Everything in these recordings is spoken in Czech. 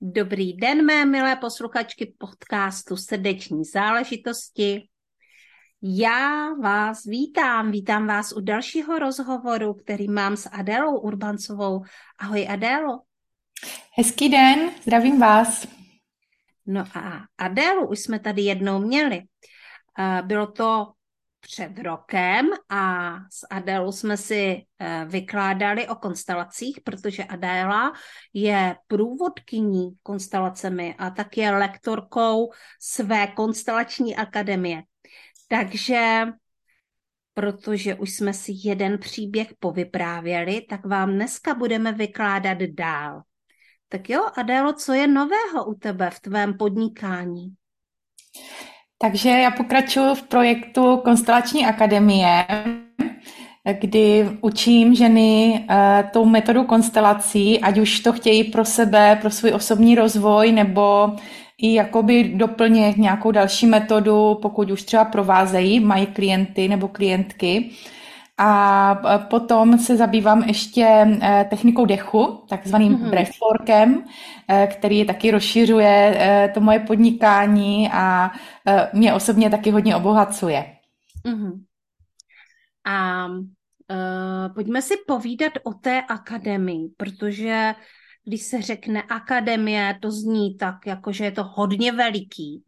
Dobrý den, mé milé posluchačky podcastu Srdeční záležitosti. Já vás vítám, vítám vás u dalšího rozhovoru, který mám s Adélou Urbancovou. Ahoj Adélo. Hezký den, zdravím vás. No a Adélu už jsme tady jednou měli. Bylo to před rokem a s Adélou jsme si eh, vykládali o konstelacích, protože Adéla je průvodkyní konstelacemi a tak je lektorkou své konstelační akademie. Takže protože už jsme si jeden příběh povyprávěli, tak vám dneska budeme vykládat dál. Tak jo, Adélo, co je nového u tebe v tvém podnikání? Takže já pokračuji v projektu Konstelační akademie, kdy učím ženy uh, tou metodou konstelací, ať už to chtějí pro sebe, pro svůj osobní rozvoj, nebo i jakoby doplnit nějakou další metodu, pokud už třeba provázejí, mají klienty nebo klientky. A potom se zabývám ještě e, technikou dechu, takzvaným mm-hmm. breathworkem, e, který taky rozšiřuje e, to moje podnikání a mě osobně taky hodně obohacuje. Mm-hmm. A uh, pojďme si povídat o té akademii, protože když se řekne akademie, to zní tak, jako že je to hodně veliký.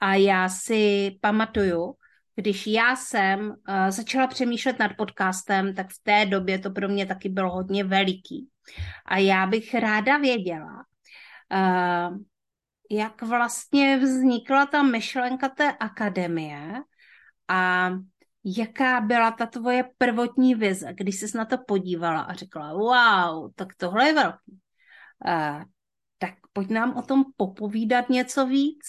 A já si pamatuju, když já jsem uh, začala přemýšlet nad podcastem, tak v té době to pro mě taky bylo hodně veliký. A já bych ráda věděla, uh, jak vlastně vznikla ta myšlenka té akademie a jaká byla ta tvoje prvotní vize, když jsi na to podívala a řekla, wow, tak tohle je velký. Uh, tak pojď nám o tom popovídat něco víc.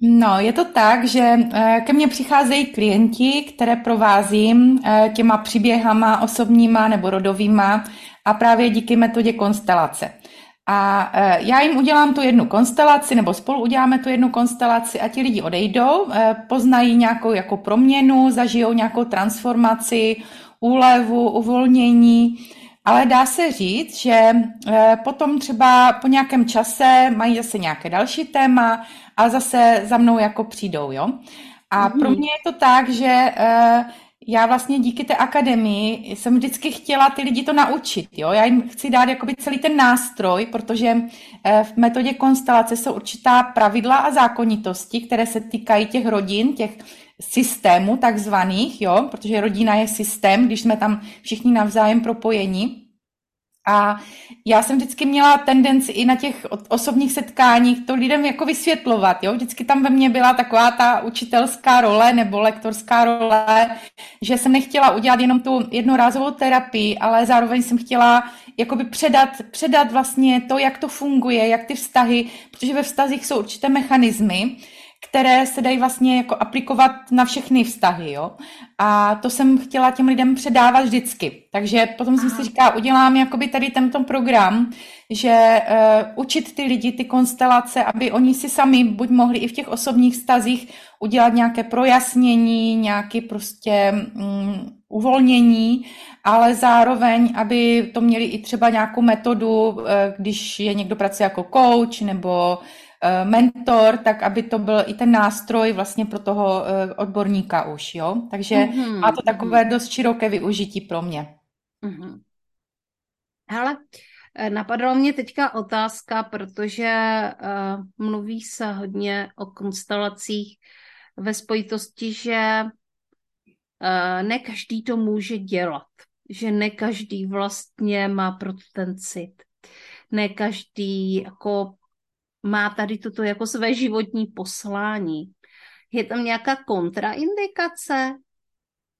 No, je to tak, že eh, ke mně přicházejí klienti, které provázím eh, těma příběhama osobníma nebo rodovýma a právě díky metodě konstelace. A eh, já jim udělám tu jednu konstelaci, nebo spolu uděláme tu jednu konstelaci a ti lidi odejdou, poznají nějakou jako proměnu, zažijou nějakou transformaci, úlevu, uvolnění ale dá se říct, že potom třeba po nějakém čase mají zase nějaké další téma a zase za mnou jako přijdou, jo. A mm-hmm. pro mě je to tak, že uh, já vlastně díky té akademii jsem vždycky chtěla ty lidi to naučit, jo. Já jim chci dát jakoby celý ten nástroj, protože uh, v metodě konstelace jsou určitá pravidla a zákonitosti, které se týkají těch rodin, těch systémů takzvaných, jo, protože rodina je systém, když jsme tam všichni navzájem propojení. A já jsem vždycky měla tendenci i na těch osobních setkáních to lidem jako vysvětlovat, jo. Vždycky tam ve mně byla taková ta učitelská role nebo lektorská role, že jsem nechtěla udělat jenom tu jednorázovou terapii, ale zároveň jsem chtěla jakoby předat, předat vlastně to, jak to funguje, jak ty vztahy, protože ve vztazích jsou určité mechanismy, které se dají vlastně jako aplikovat na všechny vztahy, jo. A to jsem chtěla těm lidem předávat vždycky. Takže potom Aha. jsem si říkala, udělám jakoby tady tento program, že uh, učit ty lidi ty konstelace, aby oni si sami buď mohli i v těch osobních vztazích udělat nějaké projasnění, nějaké prostě um, uvolnění, ale zároveň, aby to měli i třeba nějakou metodu, uh, když je někdo pracuje jako coach nebo mentor, tak aby to byl i ten nástroj vlastně pro toho eh, odborníka už, jo. Takže mm-hmm. má to takové mm-hmm. dost široké využití pro mě. Mm-hmm. Hele, eh, napadla mě teďka otázka, protože uh, mluví se hodně o konstelacích ve spojitosti, že uh, ne každý to může dělat, že ne každý vlastně má pro ten cit. Ne každý jako má tady toto jako své životní poslání. Je tam nějaká kontraindikace?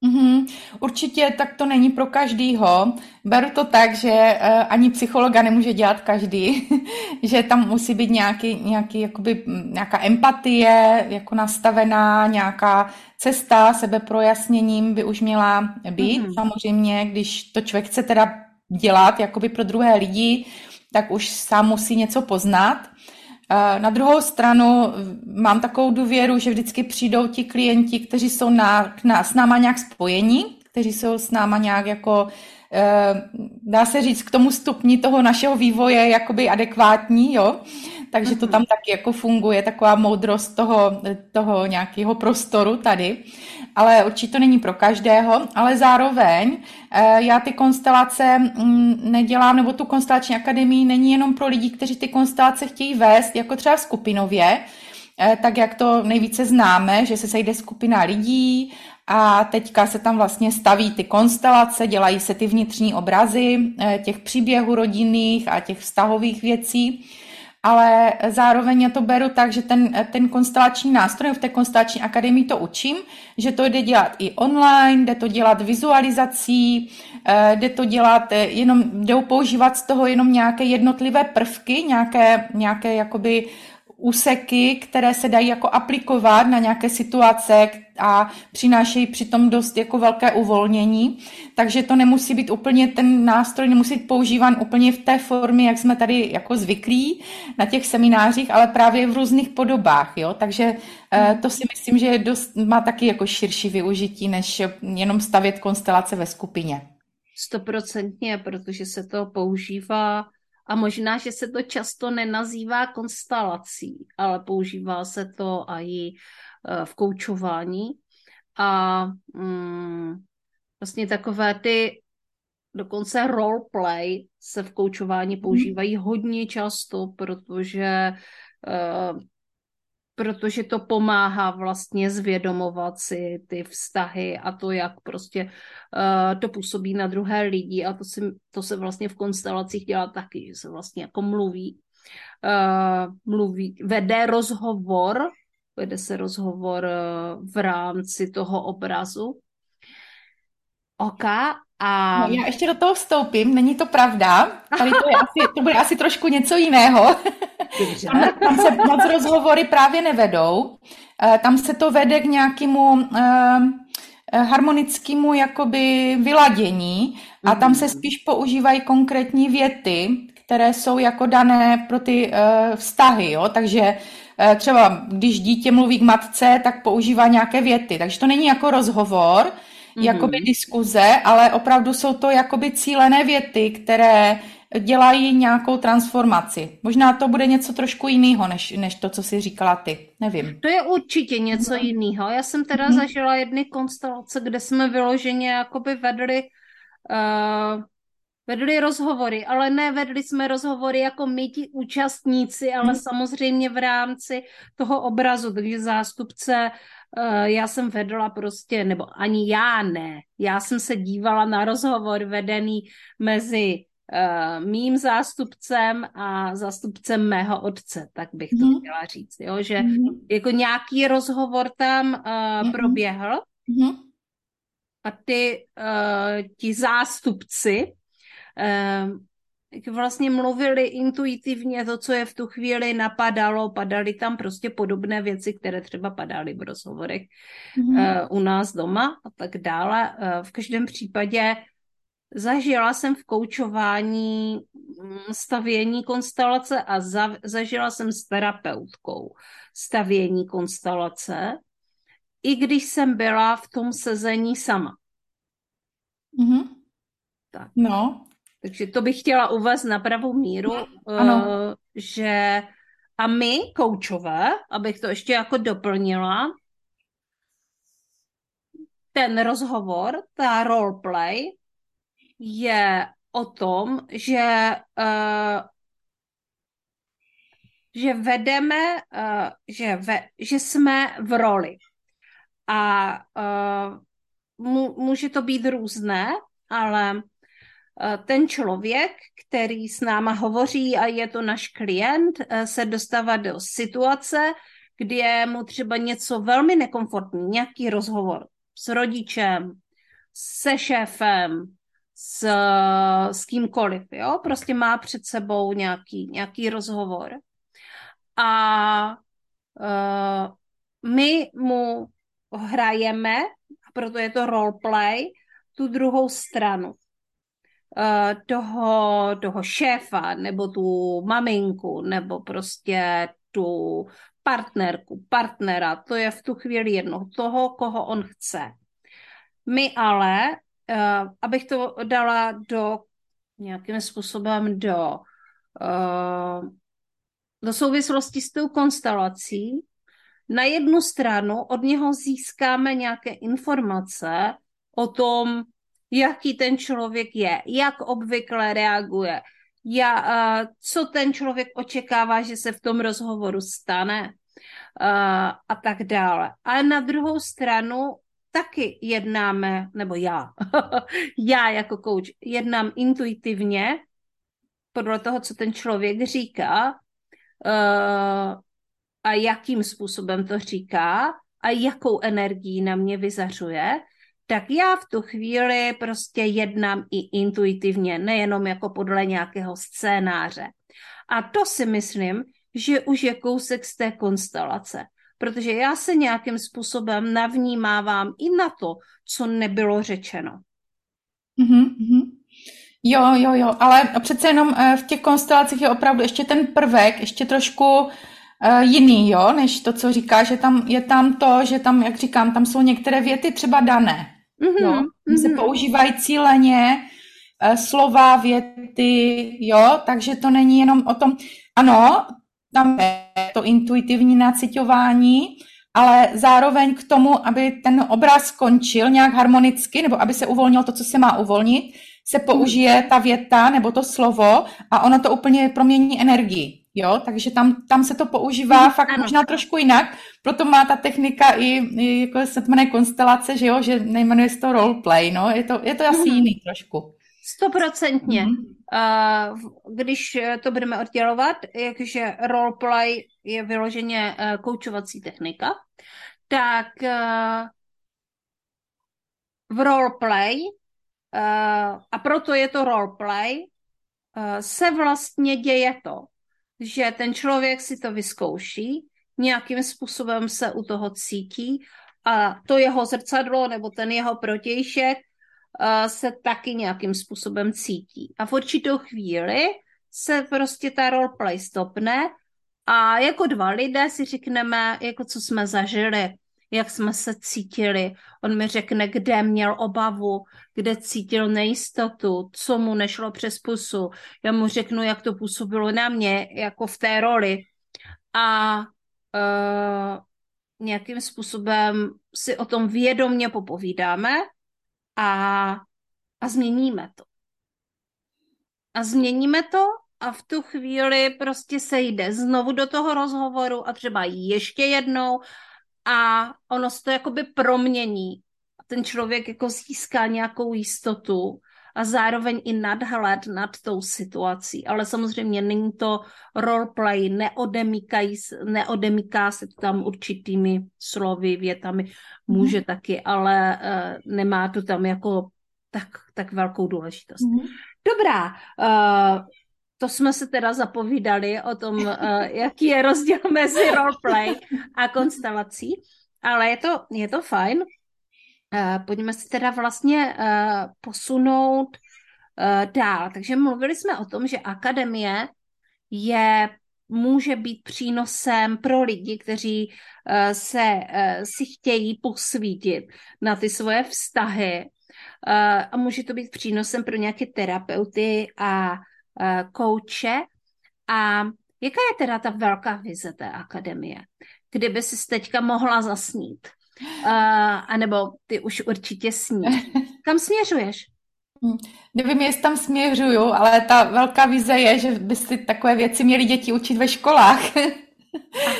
Mm-hmm. Určitě tak to není pro každýho. Beru to tak, že uh, ani psychologa nemůže dělat každý, že tam musí být nějaký, nějaký, jakoby, nějaká empatie jako nastavená, nějaká cesta sebeprojasněním by už měla být. Mm-hmm. Samozřejmě, když to člověk chce teda dělat jakoby pro druhé lidi, tak už sám musí něco poznat. Na druhou stranu mám takovou důvěru, že vždycky přijdou ti klienti, kteří jsou na, na, s náma nějak spojení, kteří jsou s náma nějak jako, eh, dá se říct, k tomu stupni toho našeho vývoje jakoby adekvátní, jo. Takže to tam taky jako funguje, taková moudrost toho, toho nějakého prostoru tady. Ale určitě to není pro každého, ale zároveň eh, já ty konstelace mm, nedělám, nebo tu konstelační akademii není jenom pro lidi, kteří ty konstelace chtějí vést, jako třeba skupinově, eh, tak jak to nejvíce známe, že se sejde skupina lidí a teďka se tam vlastně staví ty konstelace, dělají se ty vnitřní obrazy eh, těch příběhů rodinných a těch vztahových věcí ale zároveň já to beru tak, že ten, ten konstelační nástroj v té konstelační akademii to učím, že to jde dělat i online, jde to dělat vizualizací, eh, jde to dělat eh, jenom, jde používat z toho jenom nějaké jednotlivé prvky, nějaké, nějaké jakoby úseky, které se dají jako aplikovat na nějaké situace a přinášejí přitom dost jako velké uvolnění. Takže to nemusí být úplně, ten nástroj nemusí být používan úplně v té formě, jak jsme tady jako zvyklí na těch seminářích, ale právě v různých podobách. Jo? Takže eh, to si myslím, že je dost, má taky jako širší využití, než jenom stavět konstelace ve skupině. Stoprocentně, protože se to používá a možná, že se to často nenazývá konstelací, ale používá se to i eh, v koučování. A mm, vlastně takové ty dokonce roleplay se v koučování mhm. používají hodně často, protože uh, protože to pomáhá vlastně zvědomovat si ty vztahy a to, jak prostě uh, to působí na druhé lidi a to, si, to se vlastně v konstelacích dělá taky, že se vlastně jako mluví, uh, mluví vede rozhovor, vede se rozhovor uh, v rámci toho obrazu. OK, a... No, já ještě do toho vstoupím, není to pravda. Tady to, je asi, to bude asi trošku něco jiného. Tam, tam se moc rozhovory právě nevedou. Eh, tam se to vede k nějakému eh, harmonickému jakoby vyladění a tam se mhm. spíš používají konkrétní věty, které jsou jako dané pro ty vztahy, jo? takže třeba když dítě mluví k matce, tak používá nějaké věty, takže to není jako rozhovor, mm-hmm. jakoby diskuze, ale opravdu jsou to jakoby cílené věty, které dělají nějakou transformaci. Možná to bude něco trošku jiného, než, než to, co jsi říkala ty. Nevím. To je určitě něco mm. jiného. Já jsem teda mm. zažila jedny konstelace, kde jsme vyloženě jakoby vedli uh, vedli rozhovory, ale ne vedli jsme rozhovory jako my ti účastníci, ale mm. samozřejmě v rámci toho obrazu, takže zástupce uh, já jsem vedla prostě, nebo ani já ne, já jsem se dívala na rozhovor vedený mezi uh, mým zástupcem a zástupcem mého otce, tak bych to mm. chtěla říct, jo? že mm. jako nějaký rozhovor tam uh, mm. proběhl mm. a ty, uh, ti zástupci uh, vlastně mluvili intuitivně to, co je v tu chvíli napadalo, padaly tam prostě podobné věci, které třeba padaly v rozhovorech mm. uh, u nás doma a tak dále. Uh, v každém případě Zažila jsem v koučování mm, stavění konstelace a za, zažila jsem s terapeutkou stavění konstelace, i když jsem byla v tom sezení sama. Mm-hmm. Tak. No. Takže to bych chtěla uvést na pravou míru, ano. Uh, že a my, koučové, abych to ještě jako doplnila, ten rozhovor, ta roleplay, je o tom, že, uh, že vedeme, uh, že, ve, že jsme v roli. A uh, může to být různé, ale ten člověk, který s náma hovoří a je to náš klient, se dostává do situace, kdy je mu třeba něco velmi nekomfortní, nějaký rozhovor s rodičem, se šéfem, s, s kýmkoliv, jo? Prostě má před sebou nějaký, nějaký rozhovor. A uh, my mu hrajeme, proto je to roleplay, tu druhou stranu uh, toho, toho šéfa, nebo tu maminku, nebo prostě tu partnerku, partnera, to je v tu chvíli jedno, toho, koho on chce. My ale, uh, abych to dala do nějakým způsobem do, uh, do souvislosti s tou konstelací, na jednu stranu od něho získáme nějaké informace o tom, jaký ten člověk je, jak obvykle reaguje, já, uh, co ten člověk očekává, že se v tom rozhovoru stane uh, a tak dále. Ale na druhou stranu taky jednáme, nebo já, já jako coach, jednám intuitivně podle toho, co ten člověk říká uh, a jakým způsobem to říká a jakou energii na mě vyzařuje, tak já v tu chvíli prostě jednám i intuitivně, nejenom jako podle nějakého scénáře. A to si myslím, že už je kousek z té konstelace, protože já se nějakým způsobem navnímávám i na to, co nebylo řečeno. Mm-hmm. Jo, jo, jo, ale přece jenom eh, v těch konstelacích je opravdu ještě ten prvek, ještě trošku uh, jiný, jo, než to, co říká, že tam je tam to, že tam, jak říkám, tam jsou některé věty třeba dané. Mm-hmm, jo, mm-hmm. se používají cíleně uh, slova, věty, jo, takže to není jenom o tom, ano, tam je to intuitivní nacitování, ale zároveň k tomu, aby ten obraz skončil nějak harmonicky, nebo aby se uvolnilo to, co se má uvolnit, se použije ta věta nebo to slovo a ono to úplně promění energii. Jo, takže tam, tam se to používá mm, fakt ano. možná trošku jinak, proto má ta technika i, i jako se to jmenuje konstelace, že jo, že nejmenuje se to roleplay, no, je to, je to asi mm. jiný trošku. Stoprocentně. Mm. Uh, když to budeme oddělovat, jakže roleplay je vyloženě uh, koučovací technika, tak uh, v roleplay, a proto je to roleplay, se vlastně děje to, že ten člověk si to vyzkouší, nějakým způsobem se u toho cítí a to jeho zrcadlo nebo ten jeho protějšek se taky nějakým způsobem cítí. A v určitou chvíli se prostě ta roleplay stopne a jako dva lidé si řekneme, jako co jsme zažili, jak jsme se cítili. On mi řekne, kde měl obavu, kde cítil nejistotu, co mu nešlo přes pusu. Já mu řeknu, jak to působilo na mě, jako v té roli. A uh, nějakým způsobem si o tom vědomně popovídáme a, a změníme to. A změníme to a v tu chvíli prostě se jde znovu do toho rozhovoru a třeba ještě jednou a ono se to jakoby promění. Ten člověk jako získá nějakou jistotu a zároveň i nadhled nad tou situací. Ale samozřejmě není to roleplay, neodemíká se tam určitými slovy, větami, může mm. taky, ale uh, nemá to tam jako tak, tak velkou důležitost. Mm. Dobrá, uh, to jsme se teda zapovídali o tom, uh, jaký je rozdíl mezi roleplay a konstelací, ale je to, je to fajn. Uh, pojďme se teda vlastně uh, posunout uh, dál. Takže mluvili jsme o tom, že akademie je může být přínosem pro lidi, kteří se si chtějí posvítit na ty svoje vztahy a může to být přínosem pro nějaké terapeuty a kouče. A jaká je teda ta velká vize té akademie? Kdyby si teďka mohla zasnít? Uh, anebo ty už určitě sní. Kam směřuješ? Hm, nevím, jestli tam směřuju, ale ta velká vize je, že by si takové věci měly děti učit ve školách.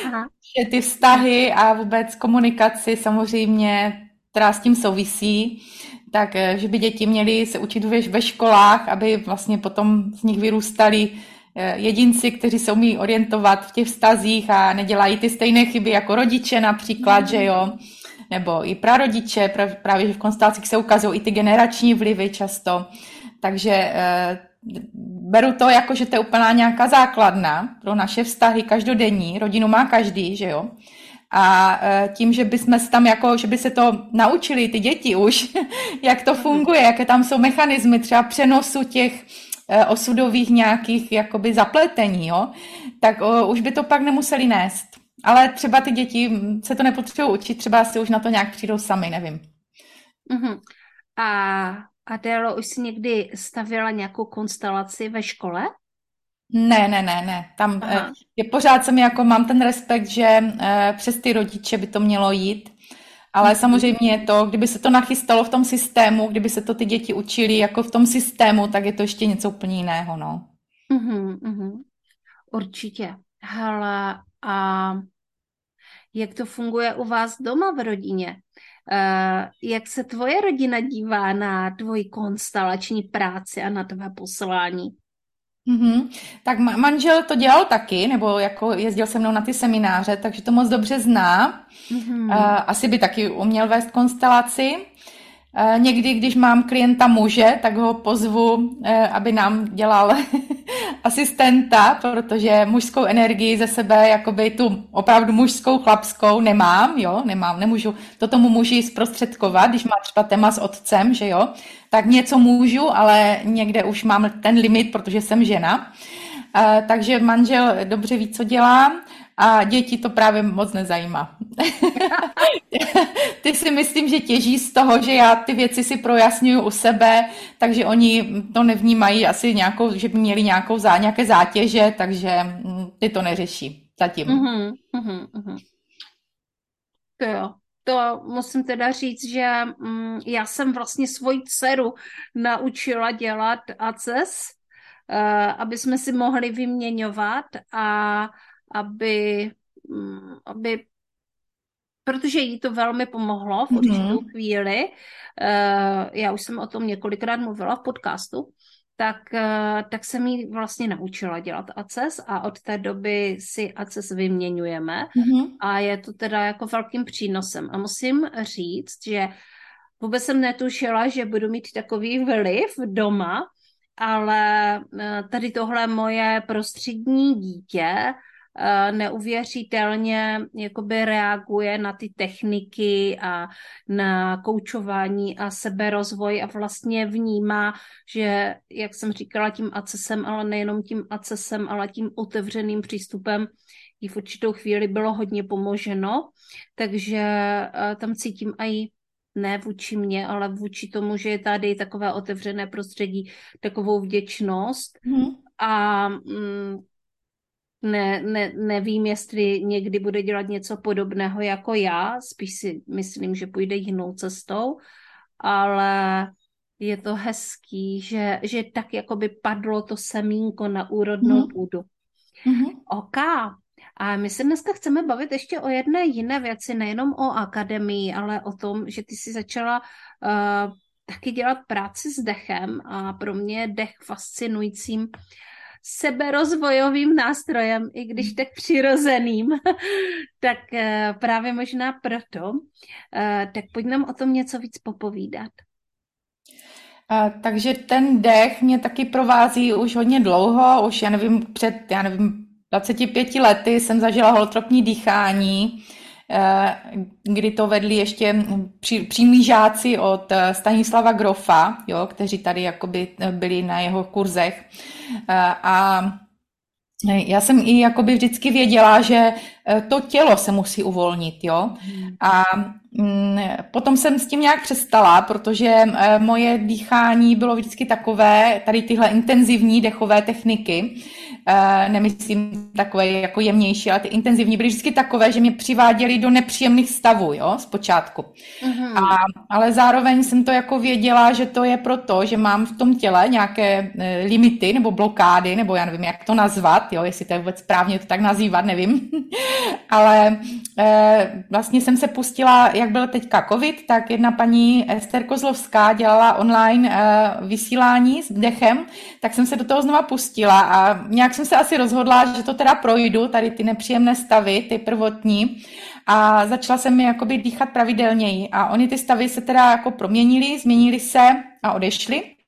Aha. že ty vztahy a vůbec komunikaci samozřejmě, která s tím souvisí, tak eh, že by děti měly se učit ve školách, aby vlastně potom z nich vyrůstali eh, jedinci, kteří se umí orientovat v těch vztazích a nedělají ty stejné chyby jako rodiče například, že jo. Nebo i prarodiče, právě že v konstelacích se ukazují i ty generační vlivy často. Takže eh, beru to jako, že to je úplná nějaká základna pro naše vztahy každodenní. Rodinu má každý, že jo? A eh, tím, že bychom se tam jako, že by se to naučili ty děti už, jak to funguje, jaké tam jsou mechanismy třeba přenosu těch eh, osudových nějakých jakoby zapletení, jo, tak už by to pak nemuseli nést. Ale třeba ty děti se to nepotřebují učit, třeba si už na to nějak přijdou sami, nevím. Uh-huh. A Adélo, už jsi někdy stavěla nějakou konstelaci ve škole? Ne, ne, ne, ne. Tam Aha. je pořád jsem jako, mám ten respekt, že eh, přes ty rodiče by to mělo jít, ale mm-hmm. samozřejmě je to, kdyby se to nachystalo v tom systému, kdyby se to ty děti učili jako v tom systému, tak je to ještě něco úplně jiného, no. Mm-hmm, mm-hmm. Určitě. Hele, a jak to funguje u vás doma v rodině? Uh, jak se tvoje rodina dívá na tvoji konstelační práci a na tvé poslání? Mm-hmm. Tak manžel to dělal taky, nebo jako jezdil se mnou na ty semináře, takže to moc dobře zná. Mm-hmm. Uh, asi by taky uměl vést konstelaci. Eh, někdy, když mám klienta muže, tak ho pozvu, eh, aby nám dělal asistenta, protože mužskou energii ze sebe, jakoby tu opravdu mužskou, chlapskou nemám, jo, nemám, nemůžu to tomu muži zprostředkovat, když má třeba téma s otcem, že jo, tak něco můžu, ale někde už mám ten limit, protože jsem žena. Eh, takže manžel dobře ví, co dělám a děti to právě moc nezajímá. ty si myslím, že těží z toho, že já ty věci si projasňuju u sebe, takže oni to nevnímají asi nějakou, že by měli nějakou zá, nějaké zátěže, takže mm, ty to neřeší zatím. Uh-huh, uh-huh. To jo. To musím teda říct, že mm, já jsem vlastně svoji dceru naučila dělat ACES, uh, aby jsme si mohli vyměňovat a aby, mm, aby protože jí to velmi pomohlo v určitou mm-hmm. chvíli. Uh, já už jsem o tom několikrát mluvila v podcastu, tak, uh, tak jsem jí vlastně naučila dělat ACES a od té doby si ACES vyměňujeme mm-hmm. a je to teda jako velkým přínosem. A musím říct, že vůbec jsem netušila, že budu mít takový vliv doma, ale uh, tady tohle moje prostřední dítě Eh, neuvěřitelně jakoby reaguje na ty techniky a na koučování a seberozvoj a vlastně vnímá, že, jak jsem říkala, tím acesem, ale nejenom tím acesem, ale tím otevřeným přístupem jí v určitou chvíli bylo hodně pomoženo, takže eh, tam cítím i ne vůči mě, ale vůči tomu, že je tady takové otevřené prostředí, takovou vděčnost. Mm. A mm, ne, ne, nevím, jestli někdy bude dělat něco podobného jako já, spíš si myslím, že půjde jinou cestou, ale je to hezký, že, že tak jako by padlo to semínko na úrodnou mm. půdu. Mm-hmm. OK. A my se dneska chceme bavit ještě o jedné jiné věci, nejenom o akademii, ale o tom, že ty si začala uh, taky dělat práci s dechem a pro mě je dech fascinujícím seberozvojovým nástrojem, i když tak přirozeným, tak eh, právě možná proto. Eh, tak pojď nám o tom něco víc popovídat. Takže ten dech mě taky provází už hodně dlouho, už já nevím, před, já nevím, 25 lety jsem zažila holotropní dýchání, kdy to vedli ještě pří, přímí žáci od eh, Stanislava Grofa, jo, kteří tady jakoby eh, byli na jeho kurzech. A já jsem i jakoby vždycky věděla, že to tělo se musí uvolnit, jo. A mm, potom jsem s tím nějak přestala, protože moje dýchání bylo vždycky takové, tady tyhle intenzivní dechové techniky, Uh, nemyslím takové jako jemnější, ale ty intenzivní byly vždycky takové, že mě přiváděly do nepříjemných stavů, jo, zpočátku. Uh-huh. A, ale zároveň jsem to jako věděla, že to je proto, že mám v tom těle nějaké e, limity nebo blokády, nebo já nevím, jak to nazvat, jo, jestli to je vůbec správně to tak nazývat, nevím. ale e, vlastně jsem se pustila jak byl teďka covid, tak jedna paní Ester Kozlovská dělala online uh, vysílání s dechem, tak jsem se do toho znova pustila a nějak jsem se asi rozhodla, že to teda projdu, tady ty nepříjemné stavy, ty prvotní a začala jsem mi jakoby dýchat pravidelněji a oni ty stavy se teda jako proměnily, změnily se a odešly.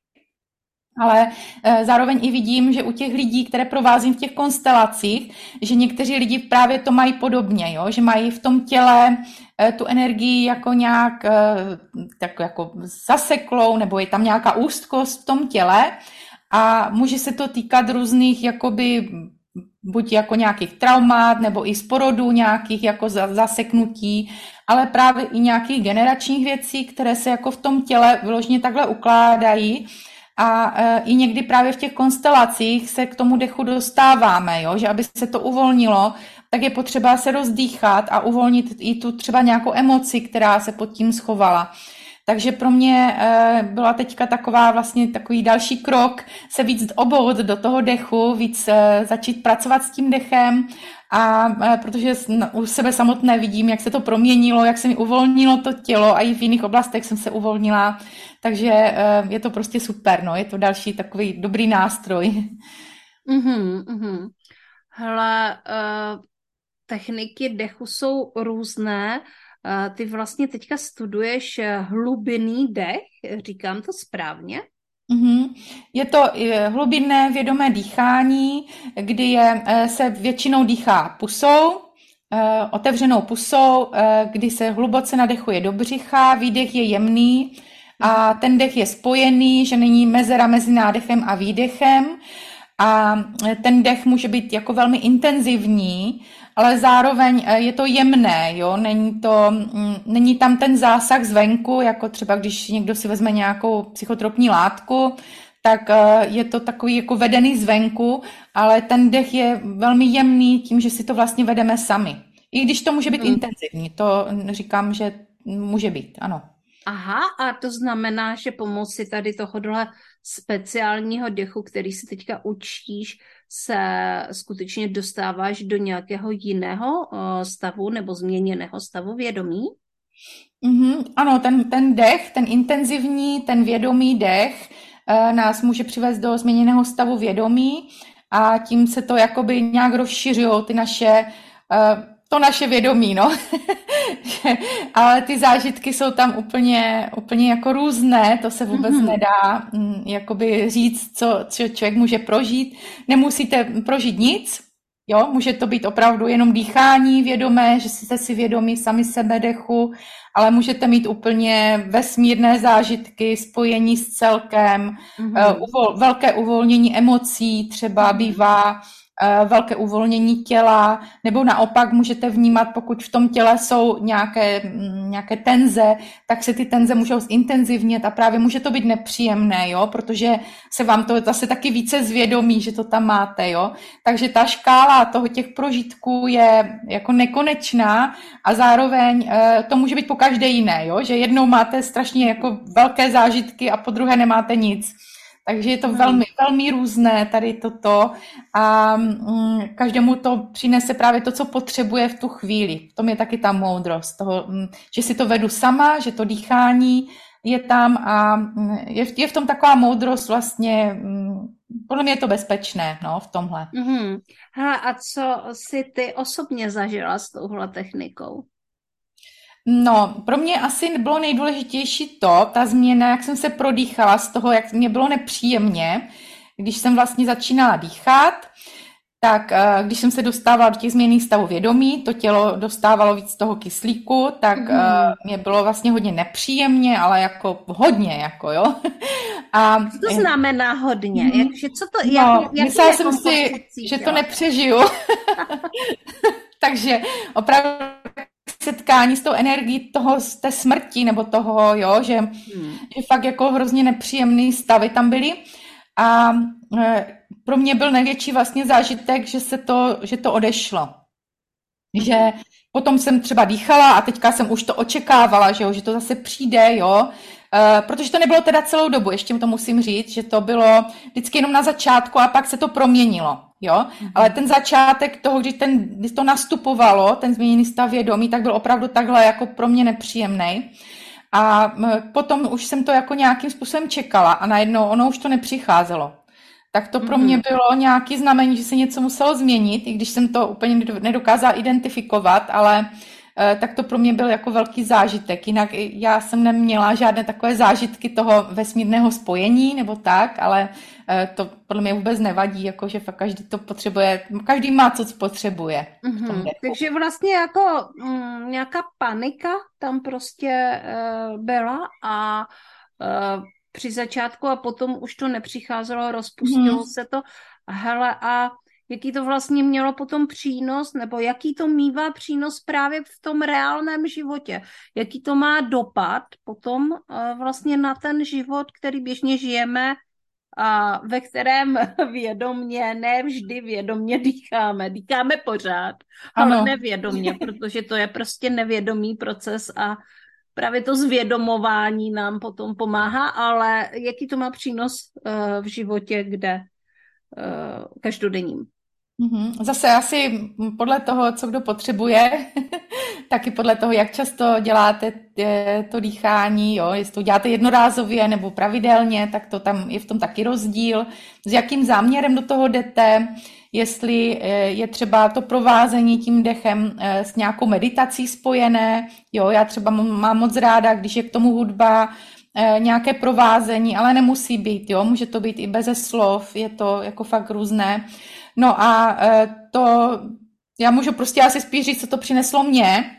Ale e, zároveň i vidím, že u těch lidí, které provázím v těch konstelacích, že někteří lidi právě to mají podobně, jo? že mají v tom těle e, tu energii jako nějak e, tak jako zaseklou, nebo je tam nějaká úzkost v tom těle a může se to týkat různých jakoby buď jako nějakých traumat, nebo i z porodu nějakých jako zaseknutí, ale právě i nějakých generačních věcí, které se jako v tom těle vyloženě takhle ukládají. A e, i někdy právě v těch konstelacích se k tomu dechu dostáváme, jo? že aby se to uvolnilo, tak je potřeba se rozdýchat a uvolnit i tu třeba nějakou emoci, která se pod tím schovala. Takže pro mě eh, byla teďka taková vlastně takový další krok se víc obout do toho dechu, víc eh, začít pracovat s tím dechem a protože u sebe samotné vidím, jak se to proměnilo, jak se mi uvolnilo to tělo a i v jiných oblastech jsem se uvolnila, takže je to prostě super, no, je to další takový dobrý nástroj. Mm-hmm, mm-hmm. Hele, uh, techniky dechu jsou různé. Ty vlastně teďka studuješ eh, hlubinný dech, říkám to správně? Mm-hmm. Je to hlubinné vědomé dýchání, kdy je, eh, se většinou dýchá pusou, eh, otevřenou pusou, kdy se hluboce nadechuje do břicha, výdech je jemný a ten dech je spojený, že není mezera mezi nádechem a výdechem a ten dech může být jako velmi intenzivní, ale zároveň eh, je to jemné, jo, není, to, mm, není tam ten zásah zvenku, jako třeba když někdo si vezme nějakou psychotropní látku, tak eh, je to takový jako vedený zvenku, ale ten dech je velmi jemný tím, že si to vlastně vedeme sami. I když to může být hmm. intenzivní, to říkám, že může být, ano. Aha, a to znamená, že pomocí tady tohohle speciálního dechu, který si teďka učíš, se skutečně dostáváš do nějakého jiného stavu nebo změněného stavu vědomí? Mm-hmm, ano, ten, ten dech, ten intenzivní, ten vědomý dech e, nás může přivést do změněného stavu vědomí a tím se to jakoby nějak rozšiřují ty naše e, to naše vědomí, no. Ale ty zážitky jsou tam úplně, úplně jako různé, to se vůbec mm-hmm. nedá mm, jakoby říct, co, co člověk může prožít. Nemusíte prožít nic, jo, může to být opravdu jenom dýchání vědomé, že jste si vědomí sami sebe dechu, ale můžete mít úplně vesmírné zážitky, spojení s celkem, mm-hmm. uvol, velké uvolnění emocí třeba bývá, Eh, velké uvolnění těla, nebo naopak můžete vnímat, pokud v tom těle jsou nějaké, mm, nějaké tenze, tak se ty tenze můžou zintenzivnit a právě může to být nepříjemné, jo, protože se vám to zase taky více zvědomí, že to tam máte, jo. Takže ta škála toho těch prožitků je jako nekonečná a zároveň eh, to může být po každé jiné, jo, že jednou máte strašně jako velké zážitky a po druhé nemáte nic. Takže je to hmm. velmi, velmi různé tady toto a mm, každému to přinese právě to, co potřebuje v tu chvíli. V tom je taky ta moudrost, toho, mm, že si to vedu sama, že to dýchání je tam a mm, je, je v tom taková moudrost vlastně, mm, podle mě je to bezpečné no, v tomhle. Mm-hmm. Hele, a co si ty osobně zažila s touhle technikou? No, pro mě asi bylo nejdůležitější to, ta změna, jak jsem se prodýchala z toho, jak mě bylo nepříjemně, když jsem vlastně začínala dýchat, tak eh, když jsem se dostávala do těch změných stavů vědomí, to tělo dostávalo víc toho kyslíku, tak mm. mě bylo vlastně hodně nepříjemně, ale jako hodně, jako jo. A, co to znamená hodně? Mm. Jak, co to, no, jak, jak myslela jsem si, že to nepřežiju. Takže opravdu setkání s tou energií toho, z té smrti nebo toho, jo, že, hmm. že fakt jako hrozně nepříjemný stavy tam byly. A e, pro mě byl největší vlastně zážitek, že se to, že to odešlo. Že potom jsem třeba dýchala a teďka jsem už to očekávala, že, jo, že to zase přijde, jo, Uh, protože to nebylo teda celou dobu, ještě to musím říct, že to bylo vždycky jenom na začátku a pak se to proměnilo, jo. Mm-hmm. Ale ten začátek toho, když, ten, když to nastupovalo, ten změněný stav vědomí, tak byl opravdu takhle jako pro mě nepříjemný. A potom už jsem to jako nějakým způsobem čekala a najednou ono už to nepřicházelo. Tak to pro mě mhm. bylo nějaký znamení, že se něco muselo změnit, i když jsem to úplně nedokázala identifikovat, ale tak to pro mě byl jako velký zážitek. Jinak já jsem neměla žádné takové zážitky toho vesmírného spojení nebo tak, ale eh, to podle mě vůbec nevadí, jako že fakt každý to potřebuje, každý má, co potřebuje. Mm-hmm. Takže vlastně jako mm, nějaká panika tam prostě uh, byla a uh, při začátku a potom už to nepřicházelo, rozpustilo hmm. se to. Hele, a jaký to vlastně mělo potom přínos, nebo jaký to mývá přínos právě v tom reálném životě? Jaký to má dopad potom uh, vlastně na ten život, který běžně žijeme a ve kterém vědomně, ne vždy vědomně dýcháme. Dýcháme pořád, ano. ale nevědomně, protože to je prostě nevědomý proces a právě to zvědomování nám potom pomáhá, ale jaký to má přínos uh, v životě, kde uh, každodenním? Mhm. Zase asi podle toho, co kdo potřebuje, taky podle toho, jak často děláte to dýchání, jo, jestli to děláte jednorázově nebo pravidelně, tak to tam je v tom taky rozdíl. S jakým záměrem do toho jdete, jestli eh, je třeba to provázení tím dechem eh, s nějakou meditací spojené. Jo, já třeba mám moc ráda, když je k tomu hudba, eh, nějaké provázení, ale nemusí být, jo, může to být i beze slov, je to jako fakt různé. No a to, já můžu prostě asi spíš říct, co to přineslo mě,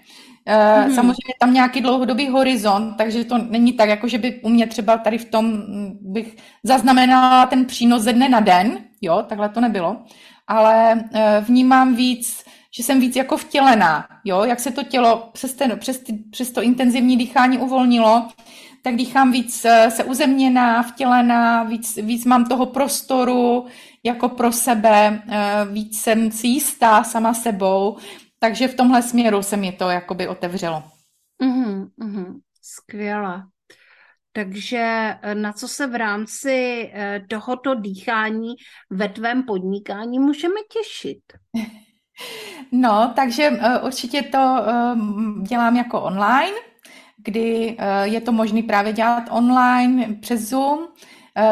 Mm-hmm. Samozřejmě tam nějaký dlouhodobý horizont, takže to není tak, jako že by u mě třeba tady v tom bych zaznamenala ten přínos ze dne na den, jo, takhle to nebylo, ale eh, vnímám víc, že jsem víc jako vtělená, jo, jak se to tělo přes, ten, přes, ty, přes to intenzivní dýchání uvolnilo, tak dýchám víc se uzemněná, vtělená, víc, víc mám toho prostoru jako pro sebe, eh, víc jsem si jistá sama sebou, takže v tomhle směru se mi to jakoby otevřelo. Mm-hmm, mm-hmm. Skvěle. Takže eh, na co se v rámci eh, tohoto dýchání ve tvém podnikání můžeme těšit? No, takže určitě to dělám jako online, kdy je to možné právě dělat online přes Zoom,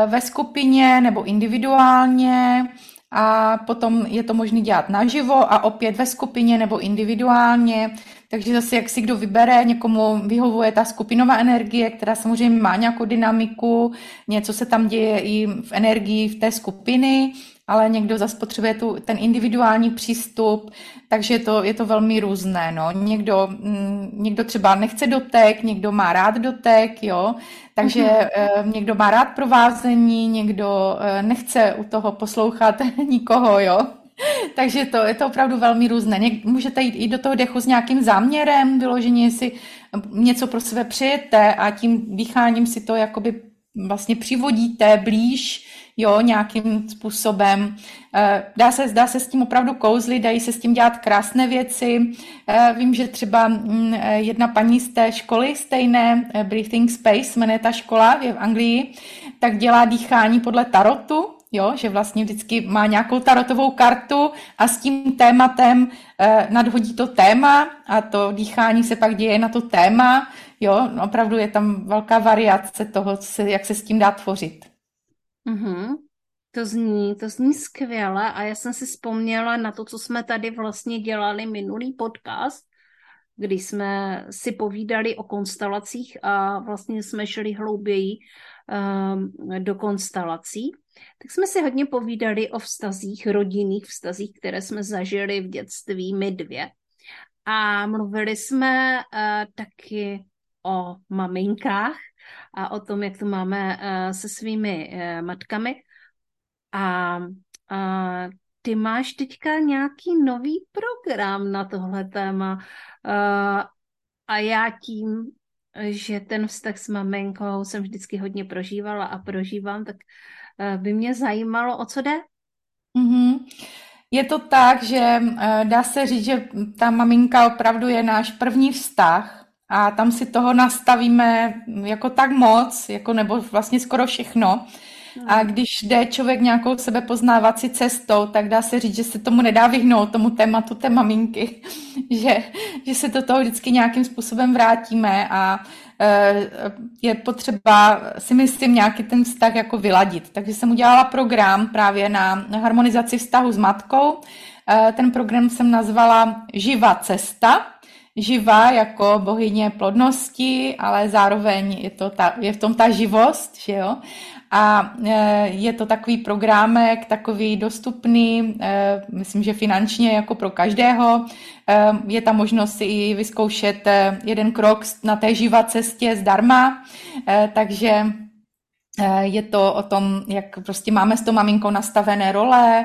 ve skupině nebo individuálně a potom je to možné dělat naživo a opět ve skupině nebo individuálně. Takže zase, jak si kdo vybere, někomu vyhovuje ta skupinová energie, která samozřejmě má nějakou dynamiku, něco se tam děje i v energii v té skupiny, ale někdo zase potřebuje tu, ten individuální přístup, takže je to, je to velmi různé. No. Někdo, mm, někdo třeba nechce dotek, někdo má rád dotek, jo, takže mm-hmm. někdo má rád provázení, někdo eh, nechce u toho poslouchat nikoho, jo. Takže to je to opravdu velmi různé. Něk, můžete jít i do toho dechu s nějakým záměrem, vyloženě si něco pro sebe přijete a tím dýcháním si to jakoby vlastně přivodíte blíž, jo, nějakým způsobem. Eh, dá se, dá se s tím opravdu kouzlit, dají se s tím dělat krásné věci. Eh, vím, že třeba mm, eh, jedna paní z té školy stejné, Breathing Space, jmenuje ta škola, je v Anglii, tak dělá dýchání podle tarotu, jo, že vlastně vždycky má nějakou tarotovou kartu a s tím tématem eh, nadhodí to téma a to dýchání se pak děje na to téma, jo, opravdu je tam velká variace toho, se, jak se s tím dá tvořit. Mm-hmm. To zní, to zní skvěle a já jsem si vzpomněla na to, co jsme tady vlastně dělali minulý podcast, kdy jsme si povídali o konstelacích a vlastně jsme šli hlouběji um, do konstelací tak jsme si hodně povídali o vztazích, rodinných vztazích, které jsme zažili v dětství my dvě. A mluvili jsme uh, taky o maminkách a o tom, jak to máme uh, se svými uh, matkami. A uh, ty máš teďka nějaký nový program na tohle téma. Uh, a já tím, že ten vztah s maminkou jsem vždycky hodně prožívala a prožívám, tak Eh, by mě zajímalo, o co jde. Mm-hmm. Je to tak, že eh, dá se říct, že ta maminka opravdu je náš první vztah a tam si toho nastavíme jako tak moc, jako nebo vlastně skoro všechno. A hmm. když jde člověk nějakou sebepoznávací cestou, tak dá se říct, že se tomu nedá vyhnout, tomu tématu té maminky, že, že se do toho vždycky nějakým způsobem vrátíme a e, je potřeba si myslím nějaký ten vztah jako vyladit. Takže jsem udělala program právě na harmonizaci vztahu s matkou. E, ten program jsem nazvala Živa cesta živa jako bohyně plodnosti, ale zároveň je, to ta, je v tom ta živost, že jo. A e, je to takový programek, takový dostupný, e, myslím, že finančně jako pro každého. E, je tam možnost si i vyzkoušet jeden krok na té živa cestě zdarma, takže je to o tom, jak prostě máme s tou maminkou nastavené role,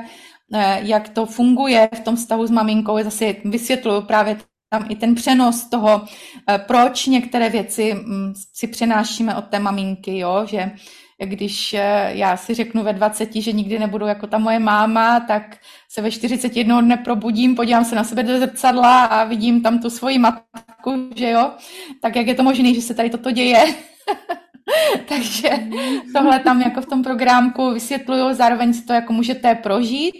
jak to funguje v tom vztahu s maminkou. Zase vysvětluju právě tam i ten přenos toho, eh, proč některé věci mm, si přenášíme od té maminky, jo? že když eh, já si řeknu ve 20, že nikdy nebudu jako ta moje máma, tak se ve 41 dne probudím, podívám se na sebe do zrcadla a vidím tam tu svoji matku, že jo, tak jak je to možné, že se tady toto děje? Takže tohle tam jako v tom programku vysvětluju, zároveň si to jako můžete prožít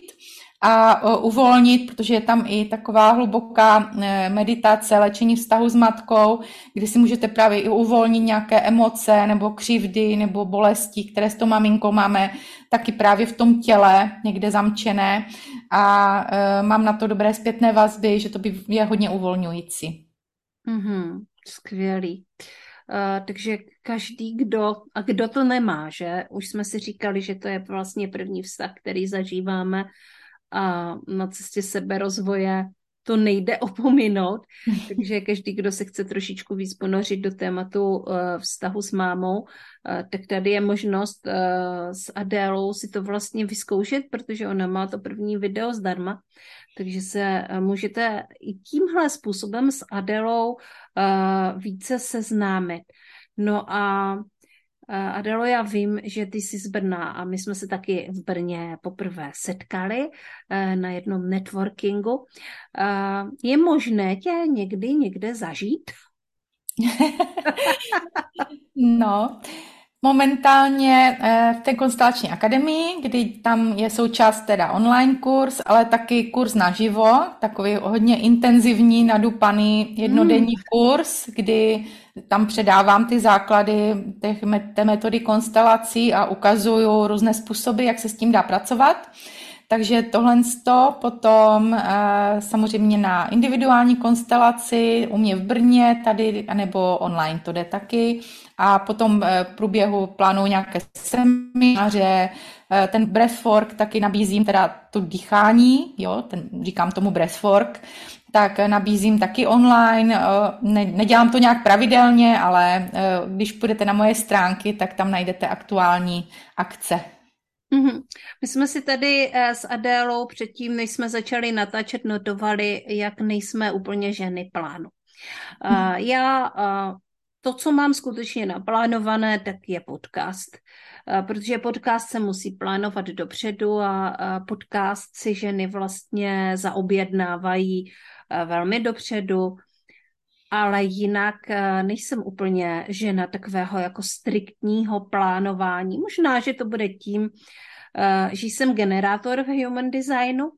a uvolnit, protože je tam i taková hluboká e, meditace, léčení vztahu s matkou, kdy si můžete právě i uvolnit nějaké emoce nebo křivdy nebo bolesti, které s tou maminkou máme taky právě v tom těle někde zamčené a e, mám na to dobré zpětné vazby, že to by je hodně uvolňující. Mm-hmm, skvělý. Uh, takže každý, kdo, a kdo to nemá, že? Už jsme si říkali, že to je vlastně první vztah, který zažíváme a na cestě seberozvoje to nejde opominout, takže každý, kdo se chce trošičku víc ponořit do tématu uh, vztahu s mámou, uh, tak tady je možnost uh, s Adélou si to vlastně vyzkoušet, protože ona má to první video zdarma, takže se můžete i tímhle způsobem s Adélou více seznámit. No a Adelo, já vím, že ty jsi z Brna a my jsme se taky v Brně poprvé setkali eh, na jednom networkingu. Je možné tě někdy někde zažít? no, momentálně eh, v té konstelační akademii, kdy tam je součást teda online kurz, ale taky kurz naživo, takový hodně intenzivní, nadupaný jednodenní mm. kurz, kdy tam předávám ty základy těch, té metody konstelací a ukazuju různé způsoby, jak se s tím dá pracovat. Takže tohle to potom eh, samozřejmě na individuální konstelaci u mě v Brně tady, nebo online to jde taky. A potom eh, v průběhu plánu nějaké semináře, eh, ten breathwork taky nabízím teda to dýchání, jo, ten, říkám tomu breathwork, tak nabízím taky online. Ne, nedělám to nějak pravidelně, ale když půjdete na moje stránky, tak tam najdete aktuální akce. Mm-hmm. My jsme si tady eh, s Adélou předtím, než jsme začali natáčet, notovali, jak nejsme úplně ženy plánu. Mm-hmm. Já to, co mám skutečně naplánované, tak je podcast. Protože podcast se musí plánovat dopředu a podcast si ženy vlastně zaobjednávají velmi dopředu ale jinak eh, nejsem úplně žena takového jako striktního plánování. Možná, že to bude tím, eh, že jsem generátor v human designu,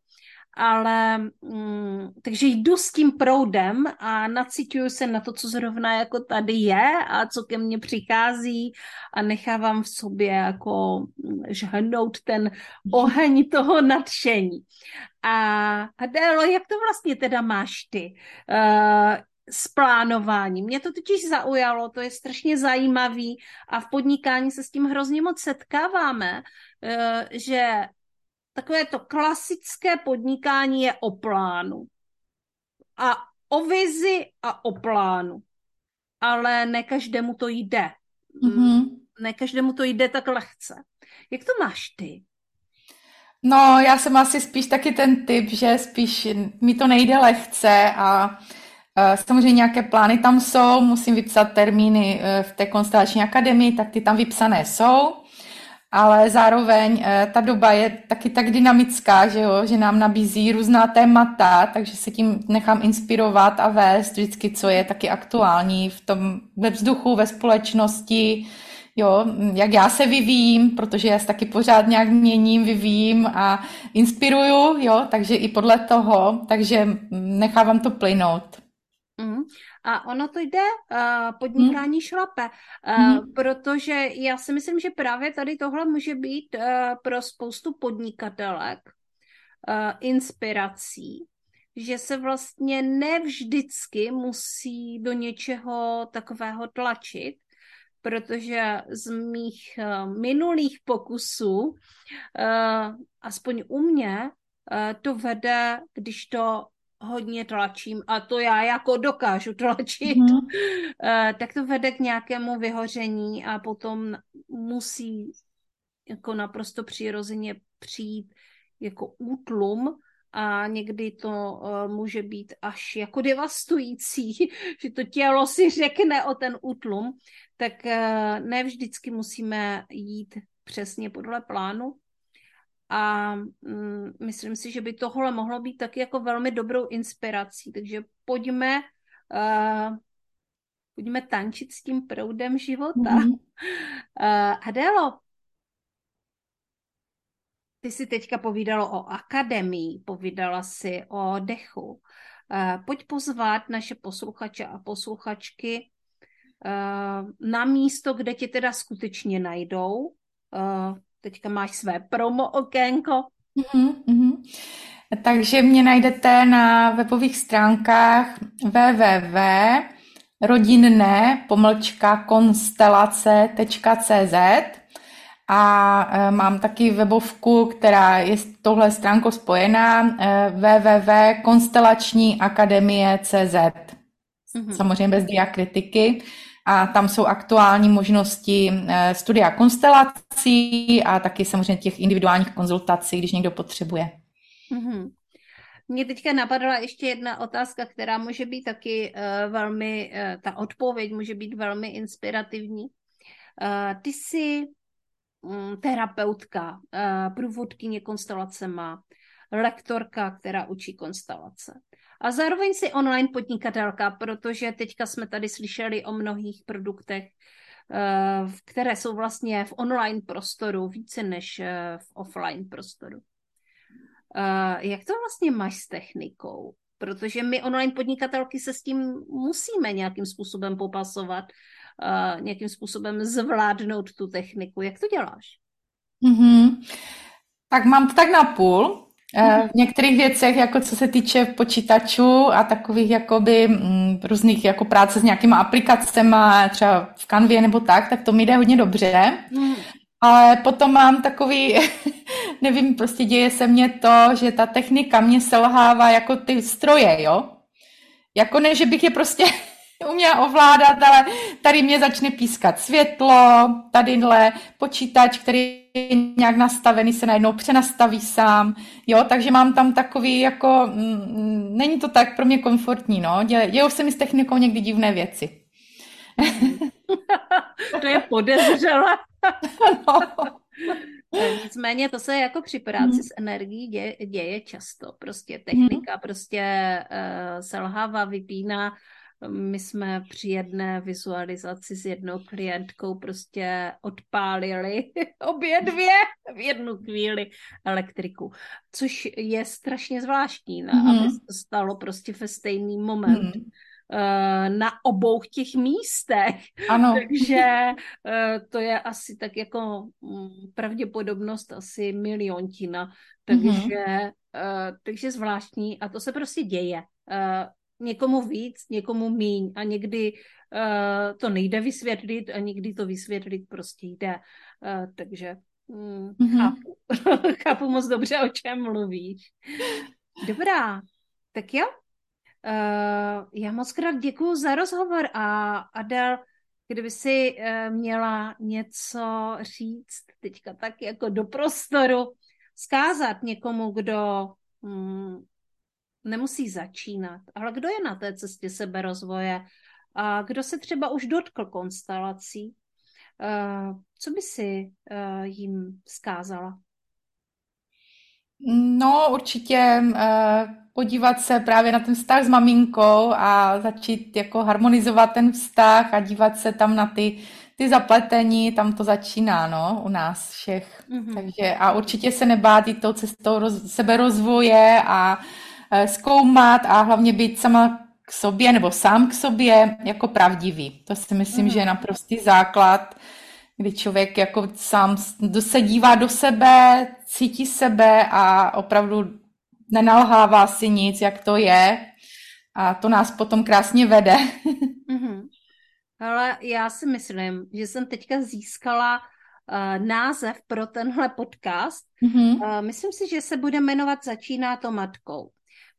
ale mm, takže jdu s tím proudem a nacituju se na to, co zrovna jako tady je a co ke mně přichází a nechávám v sobě jako mm, žhnout ten oheň toho nadšení. A Adélo, jak to vlastně teda máš ty? Uh, s plánováním. Mě to totiž zaujalo, to je strašně zajímavý a v podnikání se s tím hrozně moc setkáváme, eh, že takové to klasické podnikání je o plánu. A o vizi a o plánu. Ale ne každému to jde. Mm-hmm. Ne každému to jde tak lehce. Jak to máš ty? No, já jsem asi spíš taky ten typ, že spíš mi to nejde lehce a Eh, samozřejmě nějaké plány tam jsou, musím vypsat termíny eh, v té konstelační akademii, tak ty tam vypsané jsou. Ale zároveň eh, ta doba je taky tak dynamická, že, jo, že nám nabízí různá témata, takže se tím nechám inspirovat a vést vždycky, co je taky aktuální v tom ve vzduchu, ve společnosti, jo, jak já se vyvíjím, protože já se taky pořád nějak měním, vyvíjím a inspiruju, jo, takže i podle toho, takže nechávám to plynout. A ono to jde, uh, podnikání mm. šlape, uh, mm. protože já si myslím, že právě tady tohle může být uh, pro spoustu podnikatelek uh, inspirací, že se vlastně nevždycky musí do něčeho takového tlačit, protože z mých minulých pokusů, aspoň u mě, to vede, když to hodně tlačím a to já jako dokážu tlačit, mm-hmm. uh, tak to vede k nějakému vyhoření a potom musí jako naprosto přirozeně přijít jako útlum a někdy to uh, může být až jako devastující, že to tělo si řekne o ten útlum, tak uh, ne vždycky musíme jít přesně podle plánu, a mm, myslím si, že by tohle mohlo být taky jako velmi dobrou inspirací. Takže pojďme, uh, pojďme tančit s tím proudem života. Mm-hmm. Uh, Adélo, ty si teďka povídalo o akademii, povídala si o dechu. Uh, pojď pozvat naše posluchače a posluchačky uh, na místo, kde tě teda skutečně najdou. Uh, teďka máš své promo okénko. Mm-hmm. Takže mě najdete na webových stránkách www.rodinné pomlčka konstelace.cz a e, mám taky webovku, která je s touhle stránkou spojená e, www.konstelačníakademie.cz mm-hmm. Samozřejmě bez diakritiky a tam jsou aktuální možnosti eh, studia konstelací a taky samozřejmě těch individuálních konzultací, když někdo potřebuje. Mm-hmm. Mně teďka napadla ještě jedna otázka, která může být taky uh, velmi, uh, ta odpověď může být velmi inspirativní. Uh, ty jsi um, terapeutka, uh, průvodkyně konstelacema, lektorka, která učí konstelace. A zároveň si online podnikatelka, protože teďka jsme tady slyšeli o mnohých produktech, eh, které jsou vlastně v online prostoru více než eh, v offline prostoru. Eh, jak to vlastně máš s technikou? Protože my online podnikatelky se s tím musíme nějakým způsobem popasovat, nějakým způsobem zvládnout tu techniku. Jak to děláš? Mm-hmm. Tak mám tak na půl. Eh, v některých věcech, jako co se týče počítačů a takových jakoby mm, různých jako práce s nějakýma aplikacemi, třeba v kanvě nebo tak, tak to mi jde hodně dobře. Mm. Ale potom mám takový, nevím, prostě děje se mně to, že ta technika mě selhává jako ty stroje, jo? Jako ne, že bych je prostě uměla ovládat, ale tady mě začne pískat světlo, tadyhle počítač, který je nějak nastavený, se najednou přenastaví sám, jo, takže mám tam takový jako, mm, není to tak pro mě komfortní, no, dějou se mi s technikou někdy divné věci. to je podezřelé. no. Nicméně to se jako při práci hmm. s energií děje, děje často. Prostě technika hmm. prostě uh, selhává, vypíná my jsme při jedné vizualizaci s jednou klientkou prostě odpálili obě dvě v jednu chvíli elektriku, což je strašně zvláštní, mm-hmm. aby se to stalo prostě ve stejný moment. Mm-hmm na obou těch místech. Ano. Takže eh, to je asi tak jako mm, pravděpodobnost asi miliontina. Takže, mm-hmm. takže zvláštní a to se prostě děje někomu víc, někomu míň a někdy uh, to nejde vysvětlit a někdy to vysvětlit prostě jde. Uh, takže mm, mm-hmm. chápu. chápu moc dobře, o čem mluvíš. Dobrá, tak jo. Uh, já moc krát děkuji za rozhovor a Adel, kdyby si uh, měla něco říct teďka tak jako do prostoru, zkázat někomu, kdo um, nemusí začínat, ale kdo je na té cestě seberozvoje a kdo se třeba už dotkl konstelací co by si jim zkázala? No, určitě podívat se právě na ten vztah s maminkou a začít jako harmonizovat ten vztah a dívat se tam na ty, ty zapletení, tam to začíná, no, u nás všech. Mm-hmm. Takže a určitě se nebát jít tou cestou roz, seberozvoje a e, zkoumat a hlavně být sama k sobě nebo sám k sobě jako pravdivý. To si myslím, mm-hmm. že je naprostý základ, kdy člověk jako sám se dívá do sebe, cítí sebe a opravdu nenalhává si nic, jak to je a to nás potom krásně vede. Mm-hmm. Ale já si myslím, že jsem teďka získala uh, název pro tenhle podcast. Mm-hmm. Uh, myslím si, že se bude jmenovat Začíná to matkou,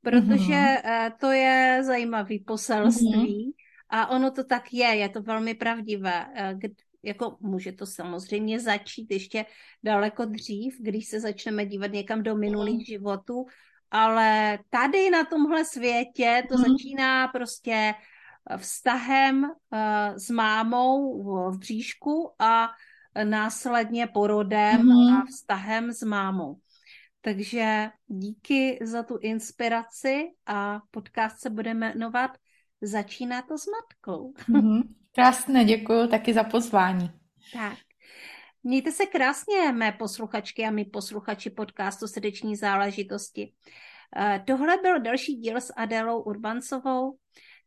protože mm-hmm. uh, to je zajímavý poselství mm-hmm. a ono to tak je, je to velmi pravdivé. Uh, jako může to samozřejmě začít ještě daleko dřív, když se začneme dívat někam do minulých mm. životů, ale tady na tomhle světě to mm. začíná prostě vztahem uh, s mámou v, v bříšku a následně porodem mm. a vztahem s mámou. Takže díky za tu inspiraci a podcast se bude jmenovat Začíná to s matkou. Mm-hmm. Krásné, děkuji taky za pozvání. Tak. Mějte se krásně, mé posluchačky a mý posluchači podcastu Srdeční záležitosti. Eh, tohle byl další díl s Adélou Urbancovou,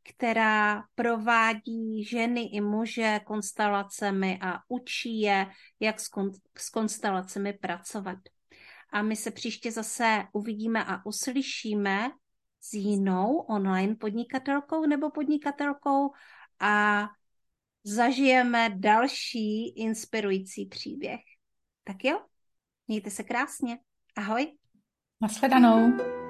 která provádí ženy i muže konstelacemi a učí je, jak s, kon- s konstelacemi pracovat. A my se příště zase uvidíme a uslyšíme s jinou online podnikatelkou nebo podnikatelkou a zažijeme další inspirující příběh. Tak jo, mějte se krásně. Ahoj. Naschledanou.